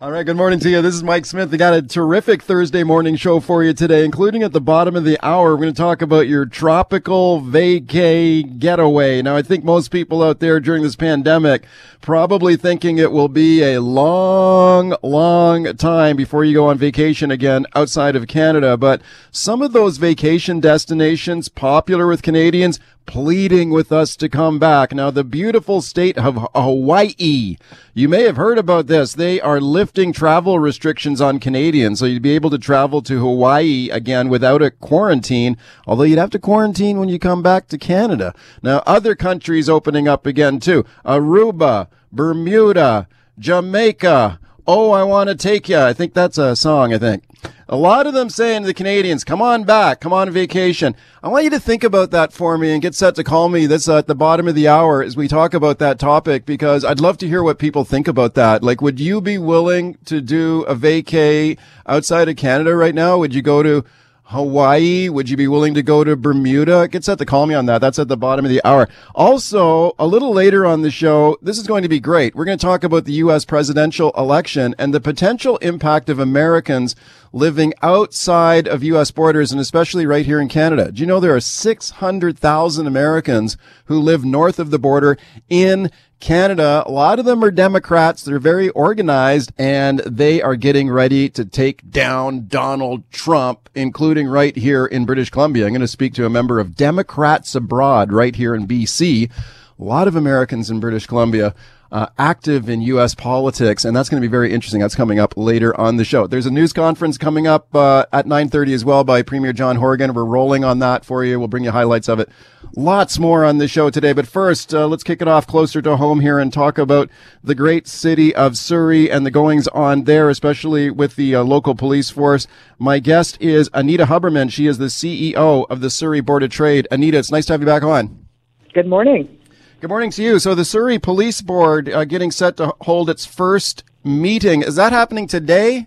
All right, good morning to you. This is Mike Smith. We got a terrific Thursday morning show for you today, including at the bottom of the hour. We're going to talk about your tropical vacay getaway. Now, I think most people out there during this pandemic probably thinking it will be a long, long time before you go on vacation again outside of Canada. But some of those vacation destinations popular with Canadians pleading with us to come back. Now, the beautiful state of Hawaii. You may have heard about this. They are lifting travel restrictions on Canadians. So you'd be able to travel to Hawaii again without a quarantine, although you'd have to quarantine when you come back to Canada. Now, other countries opening up again too. Aruba, Bermuda, Jamaica. Oh, I want to take you. I think that's a song, I think. A lot of them saying to the Canadians, come on back, come on vacation. I want you to think about that for me and get set to call me this at the bottom of the hour as we talk about that topic because I'd love to hear what people think about that. Like, would you be willing to do a vacay outside of Canada right now? Would you go to Hawaii? Would you be willing to go to Bermuda? Get set to call me on that. That's at the bottom of the hour. Also, a little later on the show, this is going to be great. We're going to talk about the U.S. presidential election and the potential impact of Americans living outside of U.S. borders and especially right here in Canada. Do you know there are 600,000 Americans who live north of the border in Canada, a lot of them are Democrats. They're very organized and they are getting ready to take down Donald Trump, including right here in British Columbia. I'm going to speak to a member of Democrats Abroad right here in BC. A lot of Americans in British Columbia uh, active in U.S. politics, and that's going to be very interesting. That's coming up later on the show. There's a news conference coming up uh, at 9:30 as well by Premier John Horgan. We're rolling on that for you. We'll bring you highlights of it. Lots more on the show today, but first, uh, let's kick it off closer to home here and talk about the great city of Surrey and the goings on there, especially with the uh, local police force. My guest is Anita Huberman. She is the CEO of the Surrey Board of Trade. Anita, it's nice to have you back on. Good morning. Good morning to you. So the Surrey Police Board uh, getting set to hold its first meeting. Is that happening today?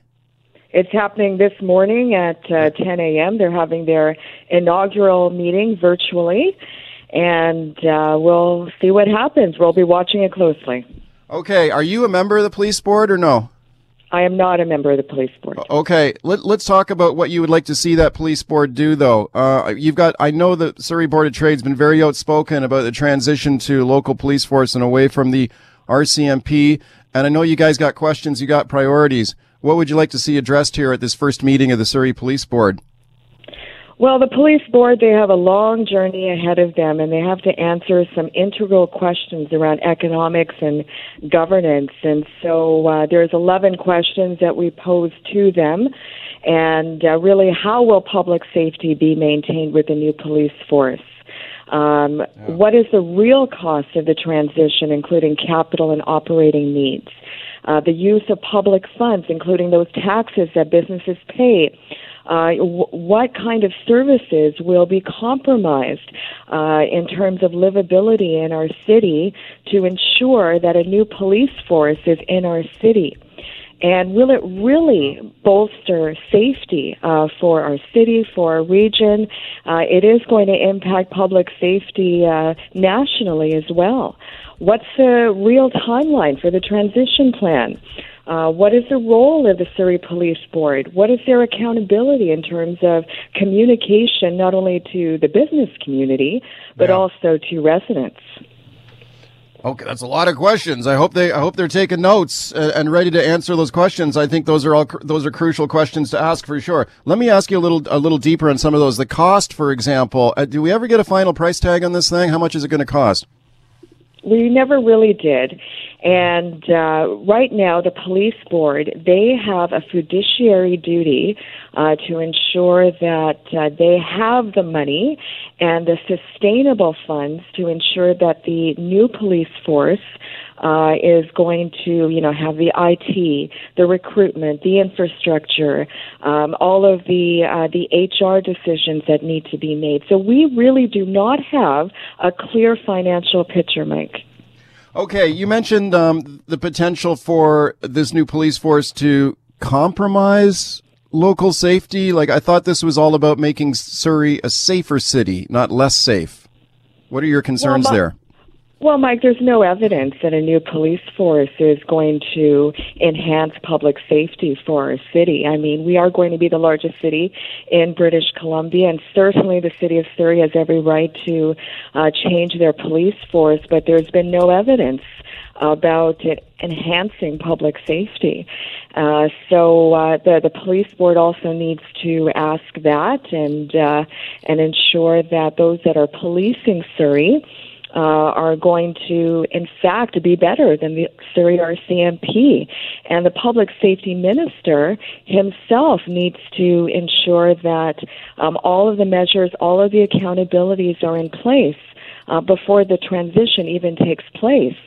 It's happening this morning at uh, 10 a.m. They're having their inaugural meeting virtually, and uh, we'll see what happens. We'll be watching it closely. Okay. Are you a member of the police board or no? I am not a member of the police board. Okay, Let, us talk about what you would like to see that police board do, though. Uh, you've got, I know the Surrey Board of Trade's been very outspoken about the transition to local police force and away from the RCMP. And I know you guys got questions, you got priorities. What would you like to see addressed here at this first meeting of the Surrey Police Board? Well, the police board, they have a long journey ahead of them, and they have to answer some integral questions around economics and governance. And so uh, there's 11 questions that we pose to them. And uh, really, how will public safety be maintained with the new police force? Um, yeah. What is the real cost of the transition, including capital and operating needs? Uh, the use of public funds, including those taxes that businesses pay uh, w- what kind of services will be compromised uh, in terms of livability in our city to ensure that a new police force is in our city. And will it really bolster safety uh, for our city, for our region? Uh, it is going to impact public safety uh, nationally as well. What's the real timeline for the transition plan? Uh, what is the role of the Surrey Police Board? What is their accountability in terms of communication, not only to the business community, but yeah. also to residents? Okay, that's a lot of questions. I hope they I hope they're taking notes uh, and ready to answer those questions. I think those are all those are crucial questions to ask for sure. Let me ask you a little a little deeper on some of those. The cost, for example, uh, do we ever get a final price tag on this thing? How much is it going to cost? We never really did. And uh, right now, the police board they have a fiduciary duty uh, to ensure that uh, they have the money and the sustainable funds to ensure that the new police force uh, is going to, you know, have the IT, the recruitment, the infrastructure, um, all of the uh, the HR decisions that need to be made. So we really do not have a clear financial picture, Mike. Okay, you mentioned um, the potential for this new police force to compromise local safety. Like I thought this was all about making Surrey a safer city, not less safe. What are your concerns well, there? Well, Mike, there's no evidence that a new police force is going to enhance public safety for our city. I mean, we are going to be the largest city in British Columbia, and certainly the city of Surrey has every right to uh, change their police force, but there's been no evidence about it enhancing public safety. Uh, so uh, the the police board also needs to ask that and uh, and ensure that those that are policing Surrey uh, are going to, in fact, be better than the Surrey RCMP. And the public safety minister himself needs to ensure that um, all of the measures, all of the accountabilities are in place uh, before the transition even takes place.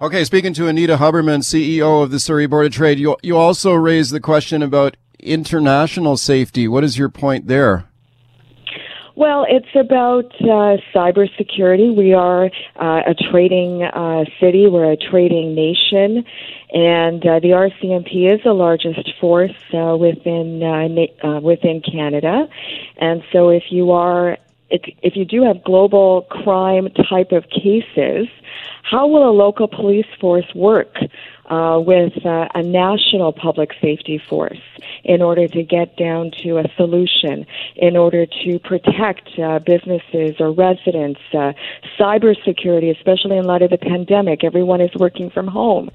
Okay, speaking to Anita Huberman, CEO of the Surrey Board of Trade, you, you also raised the question about international safety. What is your point there? Well, it's about uh, cybersecurity. We are uh, a trading uh, city. We're a trading nation, and uh, the RCMP is the largest force uh, within uh, uh, within Canada. And so, if you are if, if you do have global crime type of cases, how will a local police force work uh, with uh, a national public safety force in order to get down to a solution, in order to protect uh, businesses or residents, uh, cybersecurity, especially in light of the pandemic? Everyone is working from home.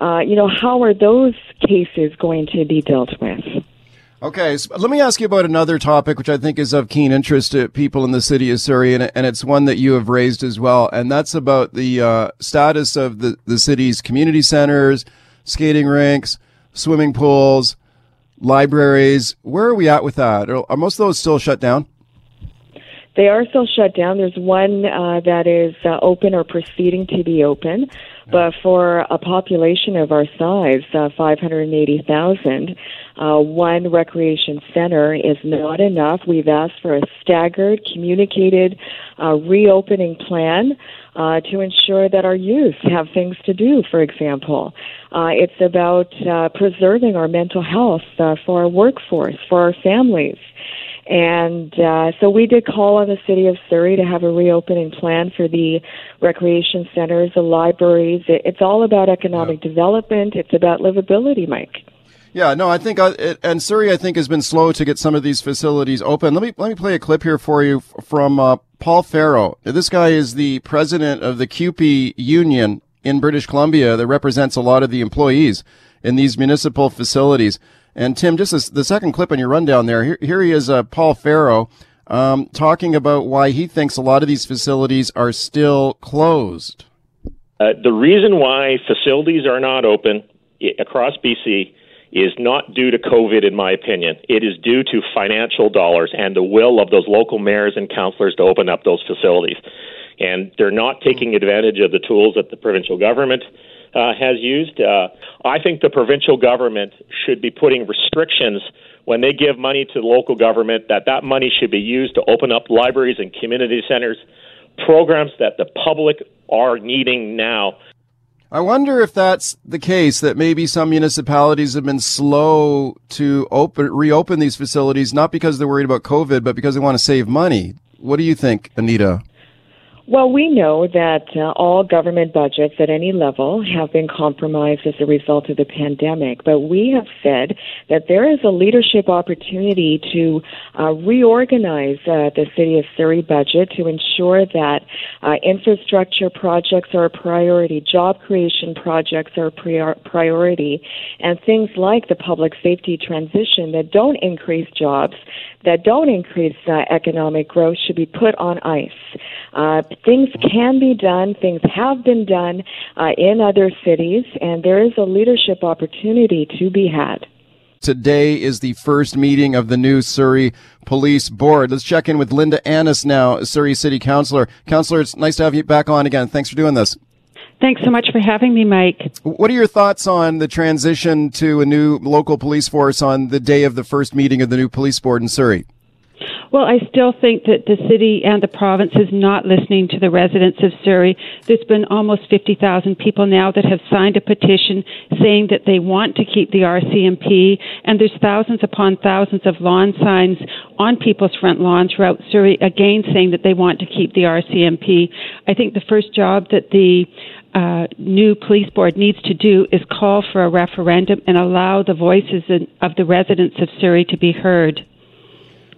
Uh, you know, how are those cases going to be dealt with? Okay, so let me ask you about another topic which I think is of keen interest to people in the city of Surrey, and, and it's one that you have raised as well, and that's about the uh, status of the, the city's community centers, skating rinks, swimming pools, libraries. Where are we at with that? Are, most of those still shut down? They are still shut down. There's one uh, that is uh, open or proceeding to be open, but for a population of our size, uh, 580,000, uh, one recreation center is not enough. We've asked for a staggered, communicated uh, reopening plan uh, to ensure that our youth have things to do, for example. Uh, it's about uh, preserving our mental health uh, for our workforce, for our families. And uh, so we did call on the city of Surrey to have a reopening plan for the recreation centers, the libraries. It, it's all about economic yeah. development. It's about livability, Mike. Yeah, no, I think, uh, it, and Surrey, I think, has been slow to get some of these facilities open. Let me let me play a clip here for you from uh, Paul Faoro. This guy is the president of the CUPE union in British Columbia that represents a lot of the employees in these municipal facilities. And Tim, just a, the second clip on your rundown there. Here, here he is, uh, Paul Faoro, um, talking about why he thinks a lot of these facilities are still closed. Uh, the reason why facilities are not open across BC is not due to COVID, in my opinion. It is due to financial dollars and the will of those local mayors and councillors to open up those facilities. And they're not taking advantage of the tools that the provincial government uh, has used. Uh, I think the provincial government should be putting restrictions when they give money to the local government that that money should be used to open up libraries and community centers, programs that the public are needing now. I wonder if that's the case that maybe some municipalities have been slow to open reopen these facilities not because they're worried about COVID but because they want to save money. What do you think, Anita? Well, we know that uh, all government budgets at any level have been compromised as a result of the pandemic, but we have said that there is a leadership opportunity to uh, reorganize uh, the City of Surrey budget to ensure that uh, infrastructure projects are a priority, job creation projects are a prior- priority, and things like the public safety transition that don't increase jobs, that don't increase uh, economic growth should be put on ice. Things can be done, things have been done uh, in other cities, and there is a leadership opportunity to be had. Today is the first meeting of the new Surrey Police Board. Let's check in with Linda Annis now, Surrey City Councilor. Councilor, it's nice to have you back on again. Thanks for doing this. Thanks so much for having me, Mike. What are your thoughts on the transition to a new local police force on the day of the first meeting of the new police board in Surrey? Well, I still think that the city and the province is not listening to the residents of Surrey. There's been almost 50,000 people now that have signed a petition saying that they want to keep the RCMP, and there's thousands upon thousands of lawn signs on people's front lawns throughout Surrey, again saying that they want to keep the RCMP. I think the first job that the uh, new police board needs to do is call for a referendum and allow the voices of the residents of Surrey to be heard.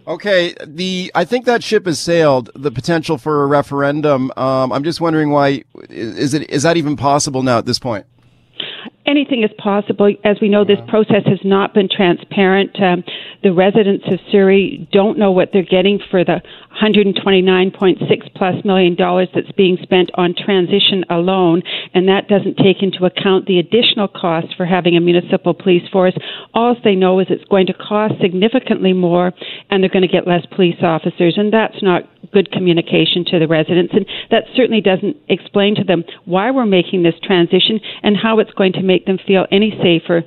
Okay, the I think that ship has sailed. The potential for a referendum. Um, I'm just wondering why is it is that even possible now at this point? Anything is possible. As we know, this process has not been transparent. Um, the residents of Surrey don't know what they're getting for the 129.6 plus million dollars that's being spent on transition alone, and that doesn't take into account the additional costs for having a municipal police force. All they know is it's going to cost significantly more, and they're going to get less police officers, and that's not good communication to the residents, and that certainly doesn't explain to them why we're making this transition and how it's going to make them feel any safer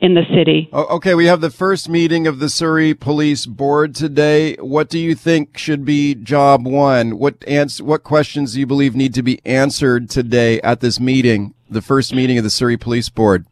in the city. Okay, we have the first meeting of the Surrey Police Board today. What do you think should be job one? What ans- what questions do you believe need to be answered today at this meeting, the first meeting of the Surrey Police Board?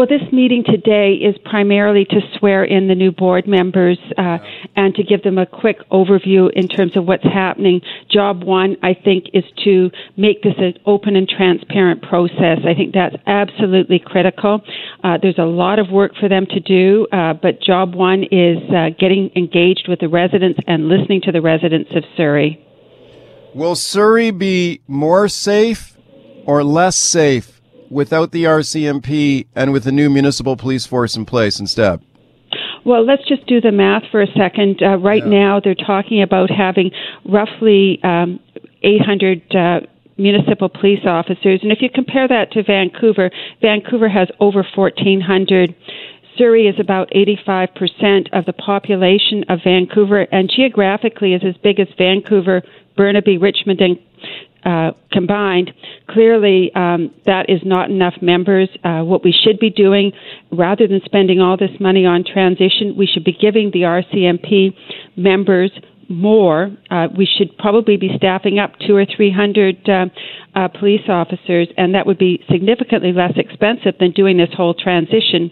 Well, this meeting today is primarily to swear in the new board members uh, and to give them a quick overview in terms of what's happening. Job one, I think, is to make this an open and transparent process. I think that's absolutely critical. Uh, there's a lot of work for them to do, uh, but job one is uh, getting engaged with the residents and listening to the residents of Surrey. Will Surrey be more safe or less safe without the RCMP and with the new municipal police force in place instead? Well, let's just do the math for a second. Uh, right yeah. now, they're talking about having roughly um, 800. Uh, municipal police officers. And if you compare that to Vancouver, Vancouver has over 1,400. Surrey is about 85% of the population of Vancouver, and geographically is as big as Vancouver, Burnaby, Richmond, and uh, combined, clearly um, that is not enough members. Uh, what we should be doing, rather than spending all this money on transition, we should be giving the RCMP members more. Uh, we should probably be staffing up two or three hundred uh, uh, police officers, and that would be significantly less expensive than doing this whole transition.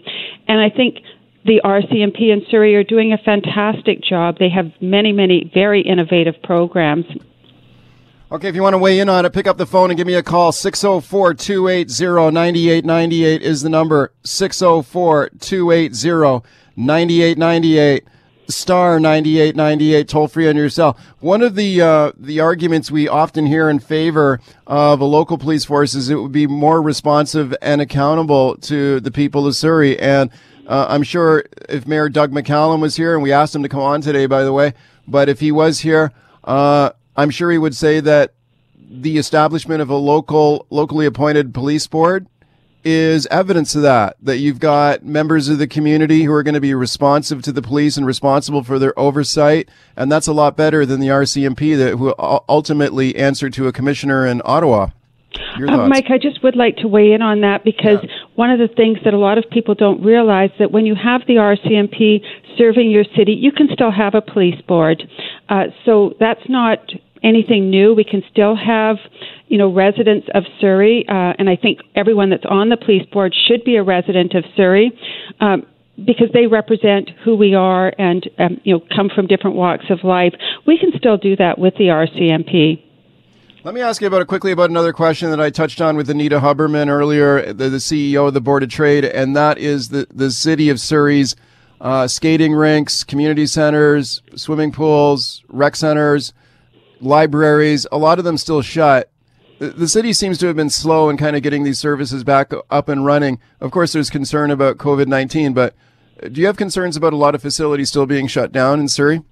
And I think the RCMP in Surrey are doing a fantastic job. They have many, many very innovative programs. Okay, if you want to weigh in on it, pick up the phone and give me a call. 604 280 9898 is the number. 604 280 9898 star 9898 toll free on your cell. One of the uh, the arguments we often hear in favor of a local police force is it would be more responsive and accountable to the people of Surrey. And uh, I'm sure if Mayor Doug McCallum was here, and we asked him to come on today, by the way, but if he was here, uh, I'm sure he would say that the establishment of a local, locally appointed police board is evidence of that, that you've got members of the community who are going to be responsive to the police and responsible for their oversight. And that's a lot better than the RCMP that who ultimately answer to a commissioner in Ottawa. Uh, Mike, I just would like to weigh in on that because yeah. one of the things that a lot of people don't realize that when you have the RCMP serving your city, you can still have a police board. Uh, so that's not anything new. We can still have, you know, residents of Surrey, uh, and I think everyone that's on the police board should be a resident of Surrey. Um, because they represent who we are and um, you know come from different walks of life, we can still do that with the RCMP. Let me ask you about it quickly about another question that I touched on with Anita Huberman earlier, the, the CEO of the Board of Trade, and that is the the city of Surrey's uh, skating rinks, community centers, swimming pools, rec centers libraries, a lot of them still shut. The, city seems to have been slow in kind of getting these services back up and running. Of course, there's concern about COVID 19, but do you have concerns about a lot of facilities still being shut down in Surrey?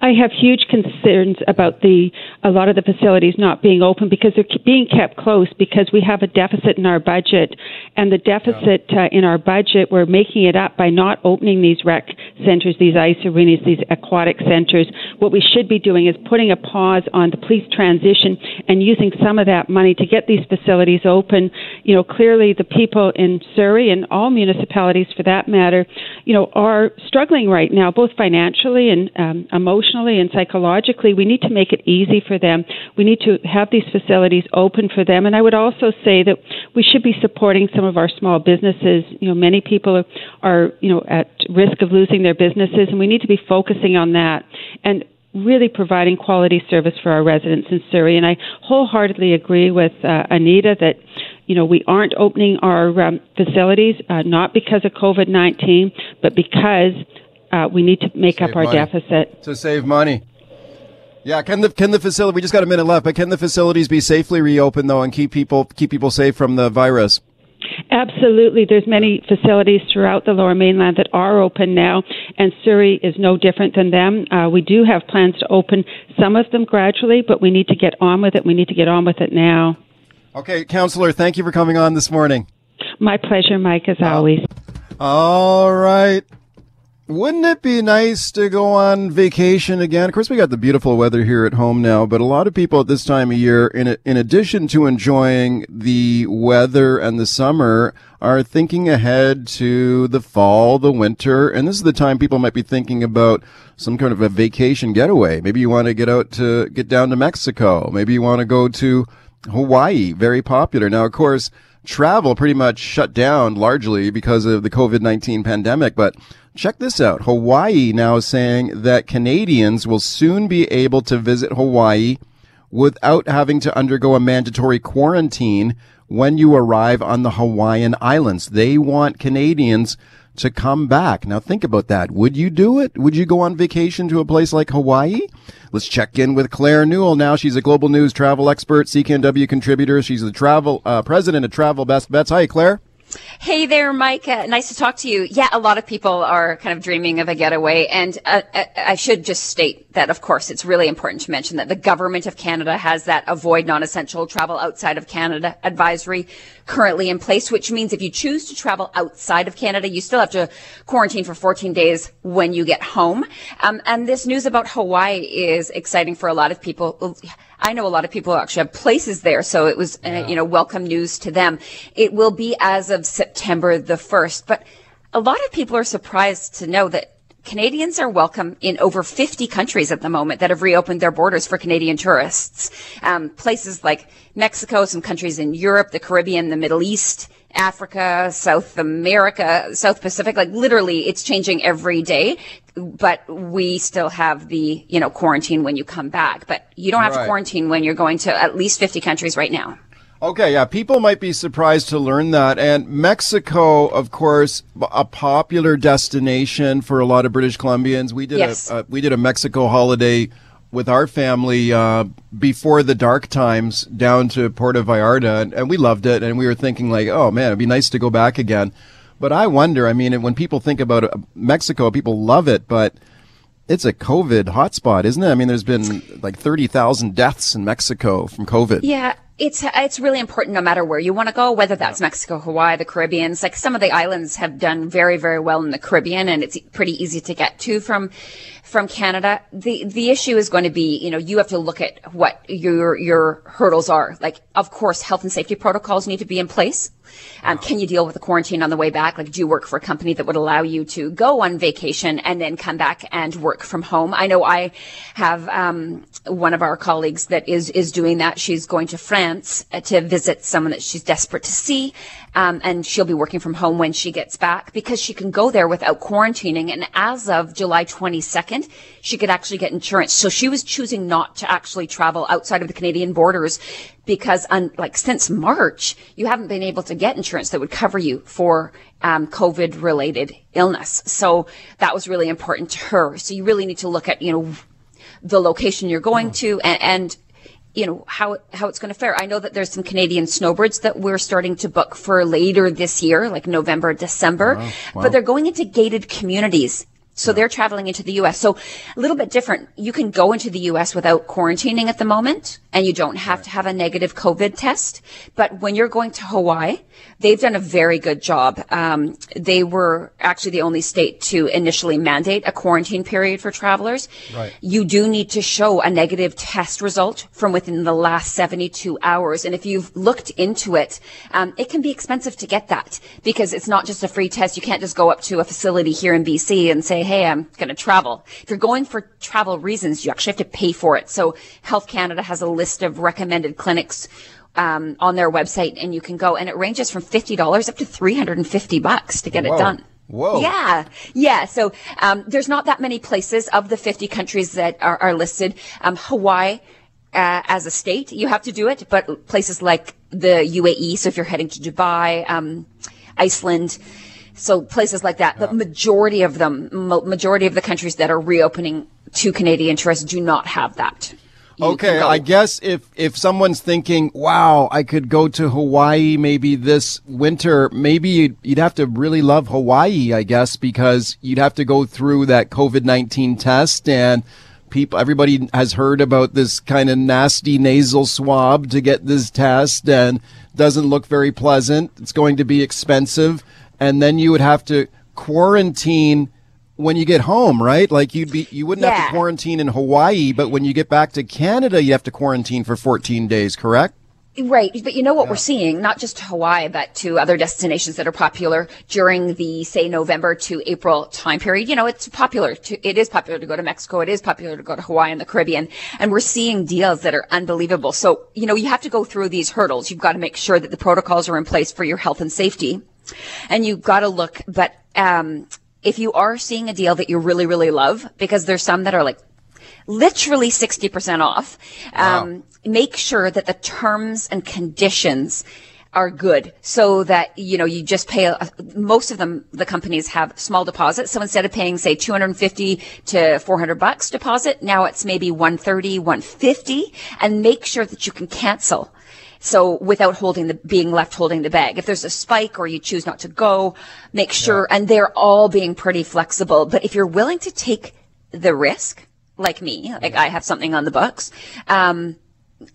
I have huge concerns about the a lot of the facilities not being open because they're being kept closed because we have a deficit in our budget, and the deficit uh, in our budget we're making it up by not opening these rec centers, these ice arenas, these aquatic centers. What we should be doing is putting a pause on the police transition and using some of that money to get these facilities open. You know, clearly the people in Surrey and all municipalities for that matter, you know, are struggling right now, both financially and um, emotionally and psychologically. We need to make it easy for them. We need to have these facilities open for them. And I would also say that we should be supporting some of our small businesses. You know, many people are, you know, at risk of losing their businesses, and we need to be focusing on that. And really providing quality service for our residents in Surrey. And I wholeheartedly agree with uh, Anita that, you know, we aren't opening our um, facilities uh, not because of COVID 19, but because uh, we need to make Save up our money. deficit. To save money. Yeah, can the can the facility? We just got a minute left, but can the facilities be safely reopened though, and keep people keep people safe from the virus? Absolutely. There's many facilities throughout the lower mainland that are open now, and Surrey is no different than them. Uh, we do have plans to open some of them gradually, but we need to get on with it. We need to get on with it now. Okay, Councilor, thank you for coming on this morning. My pleasure, Mike, as always. All right. Wouldn't it be nice to go on vacation again? Of course, we got the beautiful weather here at home now, but a lot of people at this time of year, in in addition to enjoying the weather and the summer, are thinking ahead to the fall, the winter, and this is the time people might be thinking about some kind of a vacation getaway. Maybe you want to get out to get down to Mexico. Maybe you want to go to Hawaii, very popular. Now, of course, travel pretty much shut down largely because of the COVID-19 pandemic, but check this out. Hawaii now is saying that Canadians will soon be able to visit Hawaii without having to undergo a mandatory quarantine when you arrive on the Hawaiian Islands. They want Canadians to come back. Now think about that. Would you do it? Would you go on vacation to a place like Hawaii? Let's check in with Claire Newell now. She's a global news travel expert, CKNW contributor. She's the travel uh, president of Travel Best Bets. Hi, Claire. Hey there, Mike. Uh, nice to talk to you. Yeah, a lot of people are kind of dreaming of a getaway. And uh, I, I should just state that, of course, it's really important to mention that the government of Canada has that avoid non-essential travel outside of Canada advisory currently in place, which means if you choose to travel outside of Canada, you still have to quarantine for 14 days when you get home. Um, and this news about Hawaii is exciting for a lot of people. I know a lot of people actually have places there, so it was, uh, you know, welcome news to them. It will be as of September the 1st, but a lot of people are surprised to know that Canadians are welcome in over 50 countries at the moment that have reopened their borders for Canadian tourists. Um, places like Mexico, some countries in Europe, the Caribbean, the Middle East, Africa, South America, South Pacific, like literally it's changing every day. But we still have the, you know, quarantine when you come back. But you don't have Right. to quarantine when you're going to at least 50 countries right now. Okay, yeah, people might be surprised to learn that. And Mexico, of course, a popular destination for a lot of British Columbians. We did Yes. a uh, we did a Mexico holiday with our family uh, before the dark times down to Puerto Vallarta, and, and we loved it. And we were thinking like, oh man, it'd be nice to go back again. But I wonder. I mean, when people think about uh, Mexico, people love it, but it's a COVID hotspot, isn't it? I mean, there's been like thirty thousand deaths in Mexico from COVID. Yeah, it's it's really important no matter where you want to go, whether that's Mexico, Hawaii, the Caribbean. It's like some of the islands have done very very well in the Caribbean, and it's pretty easy to get to from from Canada. The the issue is going to be, you know, you have to look at what your your hurdles are. Like, of course, health and safety protocols need to be in place. Um, can you deal with the quarantine on the way back? Like, do you work for a company that would allow you to go on vacation and then come back and work from home? I know I have um, one of our colleagues that is is doing that. She's going to France uh, to visit someone that she's desperate to see, um, and she'll be working from home when she gets back because she can go there without quarantining. And as of July 22nd, she could actually get insurance. So she was choosing not to actually travel outside of the Canadian borders because un, like since March, you haven't been able to get insurance that would cover you for um, COVID related illness. So that was really important to her. So you really need to look at, you know, the location you're going to and, and you know how how it's going to fare. I know that there's some Canadian snowbirds that we're starting to book for later this year, like November, December, but they're going into gated communities. So they're traveling into the U.S. So a little bit different. You can go into the U.S. without quarantining at the moment, and you don't have to have a negative COVID test. But when you're going to Hawaii, they've done a very good job. Um, they were actually the only state to initially mandate a quarantine period for travelers. Right. You do need to show a negative test result from within the last 72 hours. And if you've looked into it, um, it can be expensive to get that because it's not just a free test. You can't just go up to a facility here in BC and say, Hey, I'm going to travel. If you're going for travel reasons, you actually have to pay for it. So Health Canada has a list of recommended clinics um, on their website and you can go and it ranges from $50 up to 350 bucks to get Whoa. it done. Whoa. Yeah. Yeah. So, um, there's not that many places of the 50 countries that are, are listed. Um, Hawaii, uh, as a state, you have to do it, but places like the UAE, so if you're heading to Dubai, um, Iceland, so places like that, the majority of them, majority of the countries that are reopening to Canadian tourists do not have that. You Okay, I guess if if someone's thinking, "Wow, I could go to Hawaii maybe this winter," maybe you'd, you'd have to really love Hawaii, I guess, because you'd have to go through that COVID nineteen test, and people, everybody has heard about this kind of nasty nasal swab to get this test, and doesn't look very pleasant. It's going to be expensive, and then you would have to quarantine. When you get home, right? Like you'd be, you wouldn't have to quarantine in Hawaii, but when you get back to Canada, you have to quarantine for 14 days, correct? Right, but you know what we're seeing, not just to Hawaii, but to other destinations that are popular during the, say, November to April time period. You know, it's popular to, it is popular to go to Mexico. It is popular to go to Hawaii and the Caribbean. And we're seeing deals that are unbelievable. So, you know, you have to go through these hurdles. You've got to make sure that the protocols are in place for your health and safety. And you've got to look, but, um, if you are seeing a deal that you really, really love, because there's some that are like literally 60% off. Um, make sure that the terms and conditions are good so that, you know, you just pay, a, most of them, the companies have small deposits. So instead of paying, say, 250 to 400 bucks deposit, now it's maybe 130, 150 and make sure that you can cancel. So without holding the, being left holding the bag. If there's a spike or you choose not to go, make sure, and they're all being pretty flexible. But if you're willing to take the risk, like me, like I have something on the books, um,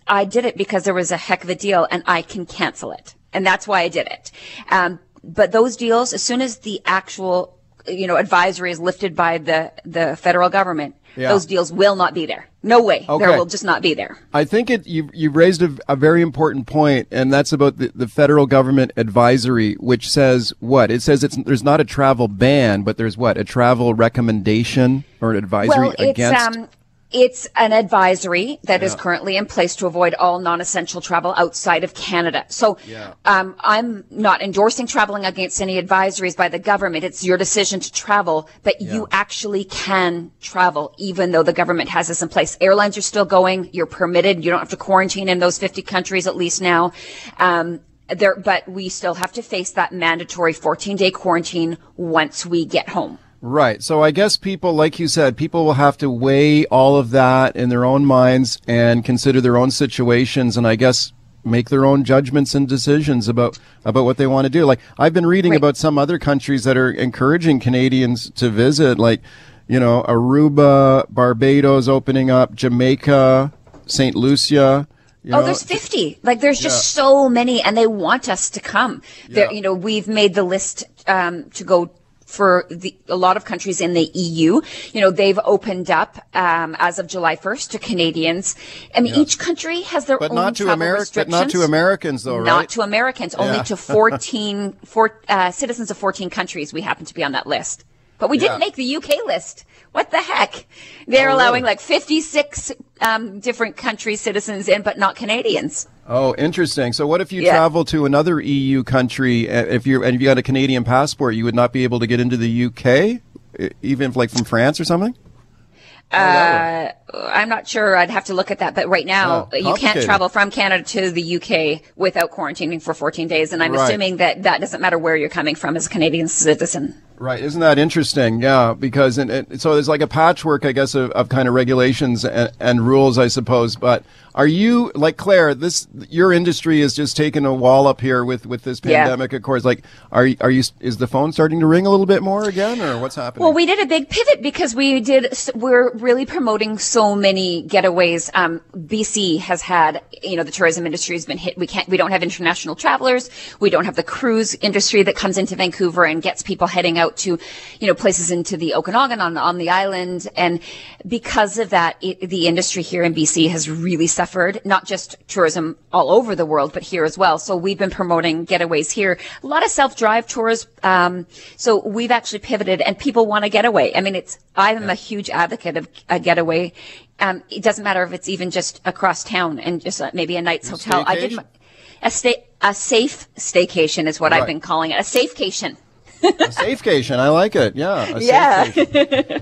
I did it because there was a heck of a deal and I can cancel it. And that's why I did it. Um, but those deals, as soon as the actual, you know, advisory is lifted by the, the federal government, Yeah. those deals will not be there. No way. Okay. There will just not be there. I think it you you raised a, a very important point, and that's about the, the federal government advisory, which says what? It says it's there's not a travel ban, but there's what a travel recommendation or an advisory well, it's against. um, it's an advisory that is currently in place to avoid all non-essential travel outside of Canada. So, um, I'm not endorsing traveling against any advisories by the government. It's your decision to travel, but you actually can travel even though the government has this in place. Airlines are still going. You're permitted. You don't have to quarantine in those 50 countries at least now. Um, there, but we still have to face that mandatory 14 day quarantine once we get home. Right. So I guess people, like you said, people will have to weigh all of that in their own minds and consider their own situations and I guess make their own judgments and decisions about, about what they want to do. Like I've been reading Right. about some other countries that are encouraging Canadians to visit, like, you know, Aruba, Barbados opening up, Jamaica, St. Lucia. You Oh, there's 50. Like there's just so many and they want us to come. There, Yeah. you know, we've made the list, um, to go for the, a lot of countries in the EU. You know, they've opened up, um, as of July 1st to Canadians. I mean, each country has their but own not to travel America, but not to. Americans though, right? Not to Americans, only Yeah. to 14, four, uh, citizens of 14 countries. We happen to be on that list. But we didn't Yeah. make the UK list. What the heck? They're Oh, allowing really? like 56 um, different country citizens in, but not Canadians. Oh, interesting. So what if you Yeah. travel to another EU country, uh, if you're, and if you got a Canadian passport, you would not be able to get into the UK, even if like from France or something? Uh, I'm not sure. I'd have to look at that. But right now, Oh, you can't travel from Canada to the UK without quarantining for 14 days. And I'm Right. assuming that that doesn't matter where you're coming from as a Canadian citizen. Right, isn't that interesting? Yeah, because and, and so there's like a patchwork, I guess, of, of kind of regulations and, and, rules, I suppose. But are you like Claire? This your industry is just taking a wall up here with with this pandemic. Yeah. Of course, like are are you is the phone starting to ring a little bit more again, or what's happening? Well, we did a big pivot because we did. We're really promoting so many getaways. Um, BC has had, you know, the tourism industry has been hit. We can't. We don't have international travelers. We don't have the cruise industry that comes into Vancouver and gets people heading out to, you know, places into the Okanagan on on the island. And because of that, it, the industry here in BC has really suffered suffered, not just tourism all over the world, but here as well. So we've been promoting getaways here. A lot of self-drive tours. Um, so we've actually pivoted and people want a getaway. I mean, it's, I'm yeah. a huge advocate of a getaway. Um, it doesn't matter if it's even just across town and just uh, maybe a night's hotel. I did my, a stay, a safe staycation is what right. I've been calling it. A safecation a safecation. I like it. Yeah. yeah. okay.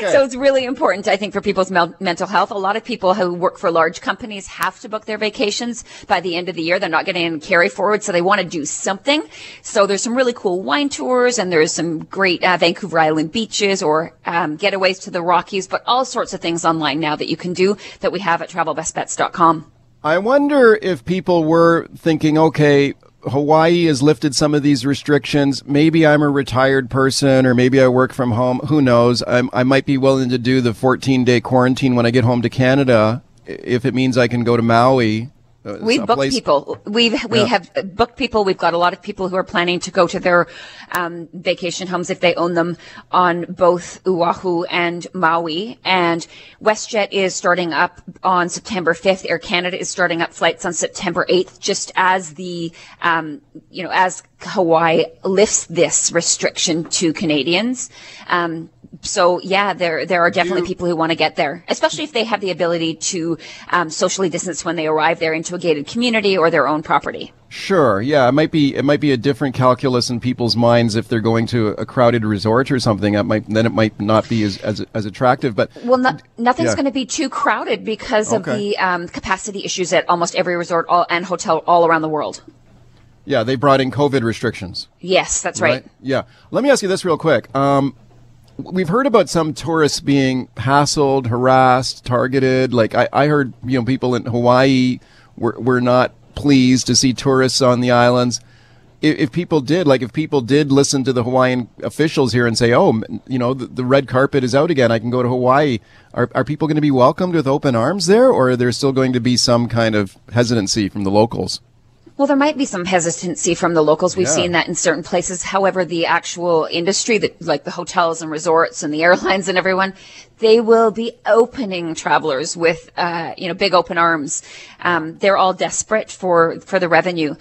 So it's really important, I think, for people's mental health. A lot of people who work for large companies have to book their vacations by the end of the year. They're not getting any carry forward, so they want to do something. So there's some really cool wine tours, and there's some great uh, Vancouver Island beaches or um, getaways to the Rockies, but all sorts of things online now that you can do that we have at travelbestbets.com. I wonder if people were thinking, okay, Hawaii has lifted some of these restrictions. Maybe I'm a retired person or maybe I work from home. Who knows? I'm, i might be willing to do the 14 day quarantine when I get home to Canada if it means I can go to Maui uh, We've booked place. people. We've we yeah. have booked people. We've got a lot of people who are planning to go to their um, vacation homes if they own them on both Oahu and Maui. And WestJet is starting up on September 5th. Air Canada is starting up flights on September 8th, just as the um, you know as Hawaii lifts this restriction to Canadians. Um, so yeah, there there are definitely people who want to get there, especially if they have the ability to um, socially distance when they arrive there into a gated community or their own property. Sure. Yeah, it might be it might be a different calculus in people's minds if they're going to a crowded resort or something. It might then it might not be as as, as attractive. But well, no, nothing's yeah. going to be too crowded because okay. of the um, capacity issues at almost every resort all, and hotel all around the world. Yeah, they brought in COVID restrictions. Yes, that's right. right. Yeah. Let me ask you this real quick. Um, we've heard about some tourists being hassled, harassed, targeted. Like I, I heard, you know, people in Hawaii were, were not pleased to see tourists on the islands. If, if, people did, like if people did listen to the Hawaiian officials here and say, oh, you know, the, the red carpet is out again, I can go to Hawaii. Are, are people going to be welcomed with open arms there, or are there still going to be some kind of hesitancy from the locals? Well, there might be some hesitancy from the locals. We've yeah. seen that in certain places. However, the actual industry, that like the hotels and resorts and the airlines and everyone, they will be opening travelers with, uh, you know, big open arms. Um, they're all desperate for for the revenue.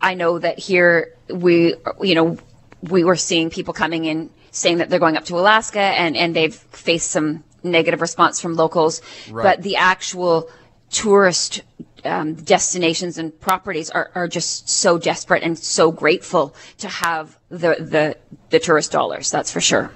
I know that here we, you know, we were seeing people coming in saying that they're going up to Alaska and and they've faced some negative response from locals. Right. But the actual tourist um, destinations and properties are, are just so desperate and so grateful to have the, the, the tourist dollars. That's for sure.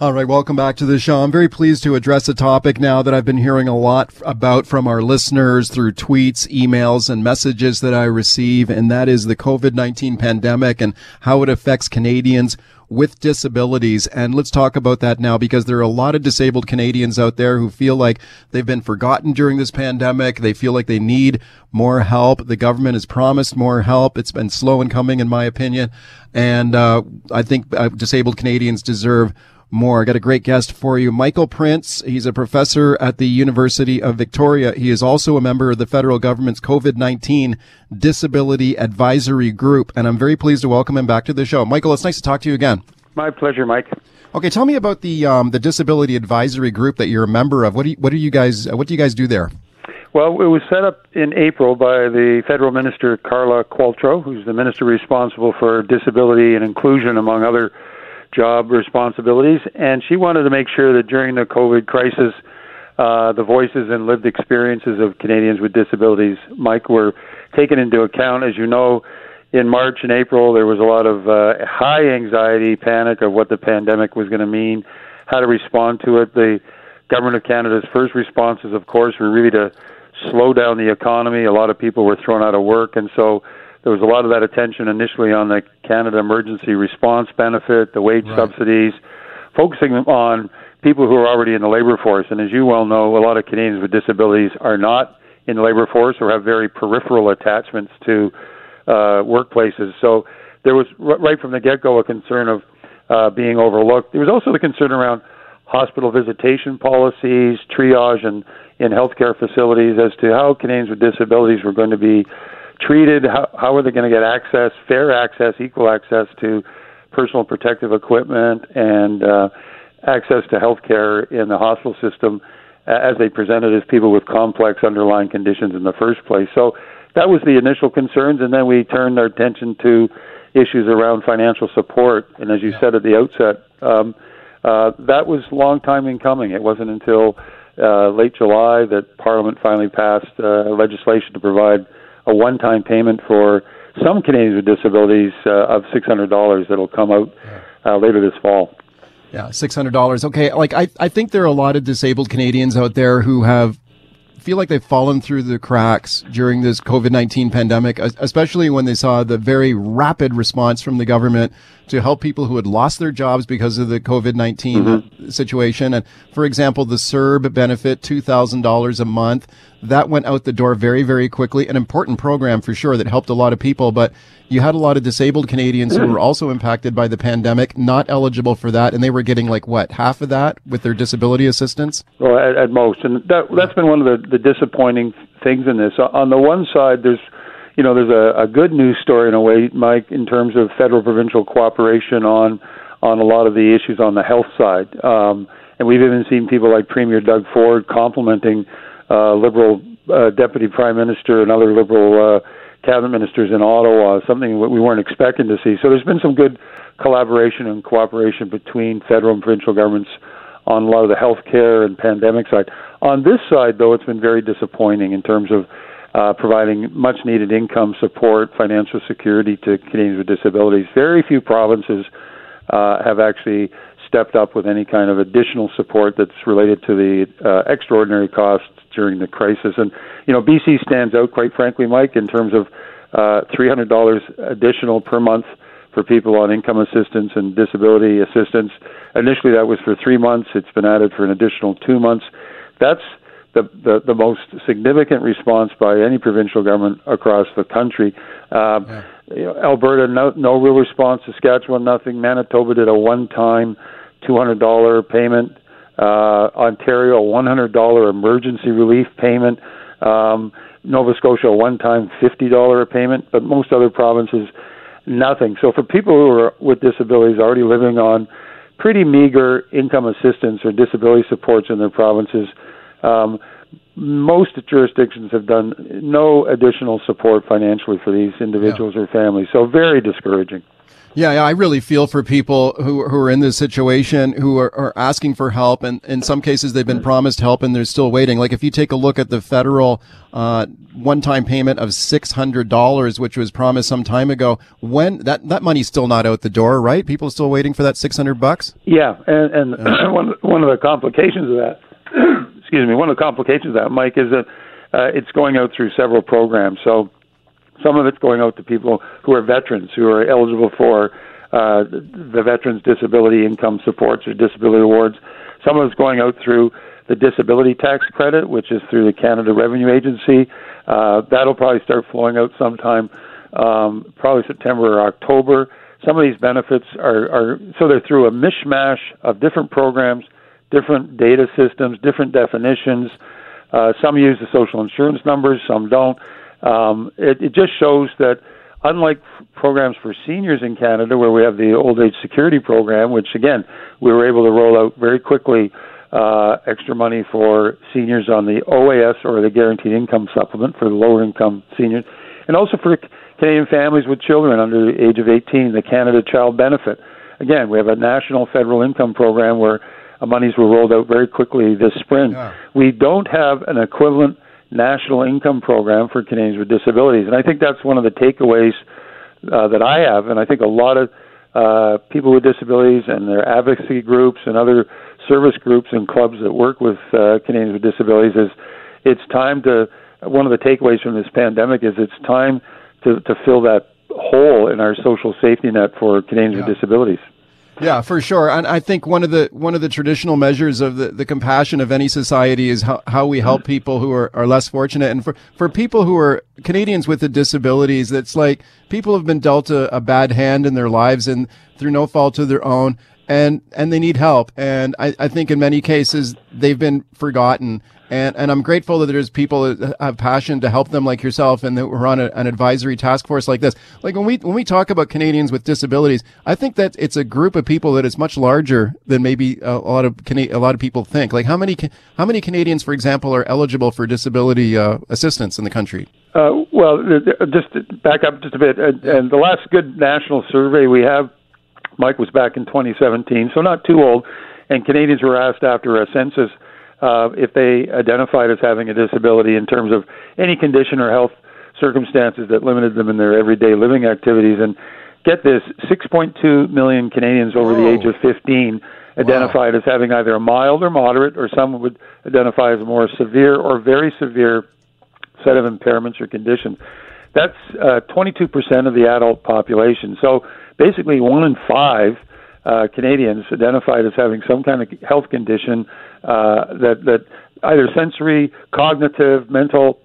All right, welcome back to the show. I'm very pleased to address a topic now that I've been hearing a lot about from our listeners through tweets, emails, and messages that I receive, and that is the COVID-19 pandemic and how it affects Canadians with disabilities. And let's talk about that now because there are a lot of disabled Canadians out there who feel like they've been forgotten during this pandemic. They feel like they need more help. The government has promised more help. It's been slow in coming, in my opinion. And uh, I think uh, disabled Canadians deserve more. I got a great guest for you. Michael Prince. He's a professor at the University of Victoria. He is also a member of the federal government's COVID-19 Disability Advisory Group. And I'm very pleased to welcome him back to the show. Michael, it's nice to talk to you again. My pleasure, Mike. Okay, tell me about the um, the Disability Advisory Group that you're a member of. What do you, what do you guys what do you guys do there? Well, it was set up in April by the federal minister Carla Qualtrough, who's the minister responsible for disability and inclusion, among other job responsibilities, and she wanted to make sure that during the COVID crisis, uh, the voices and lived experiences of Canadians with disabilities, Mike, were taken into account. As you know, in March and April, there was a lot of uh, high anxiety, panic of what the pandemic was going to mean, how to respond to it. The government of Canada's first responses, of course, were really to slow down the economy. A lot of people were thrown out of work, and so there was a lot of that attention initially on the Canada Emergency Response Benefit, the wage right. subsidies, focusing on people who are already in the labor force. And as you well know, a lot of Canadians with disabilities are not in the labor force or have very peripheral attachments to uh, workplaces. So there was right from the get-go a concern of uh, being overlooked. There was also the concern around hospital visitation policies, triage, and in healthcare facilities as to how Canadians with disabilities were going to be treated. How, how are they going to get access, fair access, equal access to personal protective equipment and uh, access to healthcare in the hospital system as they presented as people with complex underlying conditions in the first place. So that was the initial concerns, and then we turned our attention to issues around financial support. And as you yeah. said at the outset, um, uh, that was a long time in coming. It wasn't until uh, late July that Parliament finally passed uh, legislation to provide a one-time payment for some Canadians with disabilities uh, of $600 that'll come out uh, later this fall. Yeah, $600. Okay, like I, I think there are a lot of disabled Canadians out there who have feel like they've fallen through the cracks during this COVID 19 pandemic, especially when they saw the very rapid response from the government to help people who had lost their jobs because of the COVID 19 mm-hmm. situation. And for example, the CERB benefit, $2,000 a month, that went out the door very, very quickly. An important program for sure that helped a lot of people, but you had a lot of disabled Canadians who were also impacted by the pandemic, not eligible for that, and they were getting like what, half of that with their disability assistance? Well, at, at most. And that, that's been one of the, the disappointing things in this. On the one side, there's you know, there's a, a good news story in a way, Mike, in terms of federal provincial cooperation on on a lot of the issues on the health side. Um, and we've even seen people like Premier Doug Ford complimenting uh, Liberal uh, Deputy Prime Minister and other Liberal uh, cabinet ministers in Ottawa, something that we weren't expecting to see. So there's been some good collaboration and cooperation between federal and provincial governments on a lot of the health care and pandemic side. On this side, though, it's been very disappointing in terms of uh, providing much needed income support, financial security to Canadians with disabilities. Very few provinces uh, have actually stepped up with any kind of additional support that's related to the uh, extraordinary costs during the crisis. And, you know, BC stands out, quite frankly, Mike, in terms of uh, $300 additional per month for people on income assistance and disability assistance. Initially, that was for three months. It's been added for an additional two months. That's the, the, the most significant response by any provincial government across the country. Uh, yeah. Alberta, no, no real response. Saskatchewan, nothing. Manitoba did a one-time $200 payment. Uh, Ontario, a $100 emergency relief payment. Um, Nova Scotia, a one-time $50 payment. But most other provinces, nothing. So for people who are with disabilities already living on pretty meager income assistance or disability supports in their provinces, um, most jurisdictions have done no additional support financially for these individuals yeah. or families, so very discouraging. Yeah, yeah, I really feel for people who, who are in this situation who are, are, asking for help, and in some cases they've been promised help and they're still waiting. Like if you take a look at the federal uh, one-time payment of six hundred dollars, which was promised some time ago, when that that money's still not out the door, right? People are still waiting for that six hundred bucks. Yeah, and, and yeah. one one of the complications of that excuse me, one of the complications of that, Mike, is that uh, it's going out through several programs. So some of it's going out to people who are veterans who are eligible for uh, the Veterans Disability Income Supports or Disability Awards. Some of it's going out through the Disability Tax Credit, which is through the Canada Revenue Agency. Uh, that'll probably start flowing out sometime, um, probably September or October. Some of these benefits are, are so they're through a mishmash of different programs different data systems, different definitions. Uh, some use the social insurance numbers, some don't. Um, it, it just shows that unlike programs for seniors in Canada, where we have the old age security program, which again we were able to roll out very quickly, uh, extra money for seniors on the OAS or the guaranteed income supplement for the lower income seniors, and also for Canadian families with children under the age of 18, the Canada Child Benefit. Again, we have a national federal income program where uh, monies were rolled out very quickly this spring. Yeah. We don't have an equivalent national income program for Canadians with disabilities, and I think that's one of the takeaways uh, that I have, and I think a lot of uh, people with disabilities and their advocacy groups and other service groups and clubs that work with uh, Canadians with disabilities is it's time to. One of the takeaways from this pandemic is it's time to, to fill that hole in our social safety net for Canadians yeah. with disabilities. Yeah, for sure. And I think one of the one of the traditional measures of the, the compassion of any society is how, how we help people who are, are less fortunate. And for, for people who are Canadians with the disabilities, it's like people have been dealt a, a bad hand in their lives and through no fault of their own and and they need help. And I, I think in many cases they've been forgotten. And and I'm grateful that there's people that have passion to help them like yourself, and that we're on a, an advisory task force like this. Like when we when we talk about Canadians with disabilities, I think that it's a group of people that is much larger than maybe a, a lot of a lot of people think. Like how many how many Canadians, for example, are eligible for disability uh, assistance in the country? Uh, well, just back up just a bit, and, and the last good national survey we have Mike was back in 2017, so not too old. And Canadians were asked after a census uh, if they identified as having a disability in terms of any condition or health circumstances that limited them in their everyday living activities. And get this 6.2 million Canadians over Whoa. the age of 15 identified wow. as having either a mild or moderate, or some would identify as a more severe or very severe set of impairments or conditions. That's uh, 22% of the adult population. So basically one in five uh, Canadians identified as having some kind of health condition uh, that that either sensory, cognitive, mental,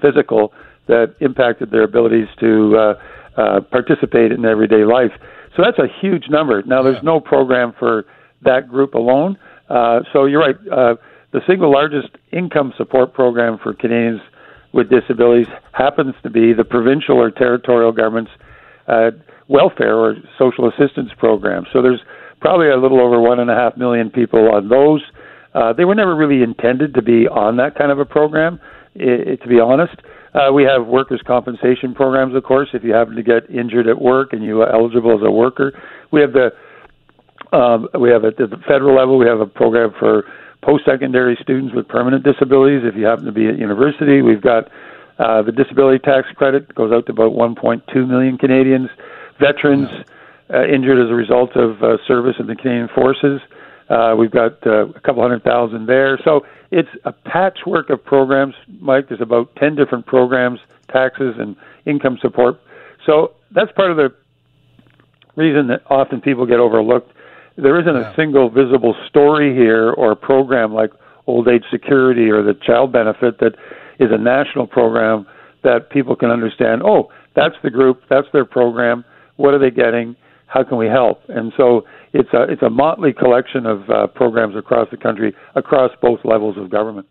physical that impacted their abilities to uh, uh, participate in everyday life. So that's a huge number. Now there's no program for that group alone. Uh, so you're right. Uh, the single largest income support program for Canadians with disabilities happens to be the provincial or territorial government's uh, welfare or social assistance programs. So there's probably a little over one and a half million people on those. Uh, they were never really intended to be on that kind of a program, I- to be honest. Uh, we have workers' compensation programs, of course. If you happen to get injured at work and you are eligible as a worker, we have the um, we have at the federal level we have a program for post-secondary students with permanent disabilities. If you happen to be at university, we've got uh, the disability tax credit goes out to about 1.2 million Canadians veterans uh, injured as a result of uh, service in the Canadian Forces. Uh, we've got uh, a couple hundred thousand there. So it's a patchwork of programs, Mike. There's about 10 different programs, taxes and income support. So that's part of the reason that often people get overlooked. There isn't yeah. a single visible story here or program like old age security or the child benefit that is a national program that people can understand. Oh, that's the group, that's their program what are they getting? How can we help? And so it's a it's a motley collection of uh, programs across the country, across both levels of government.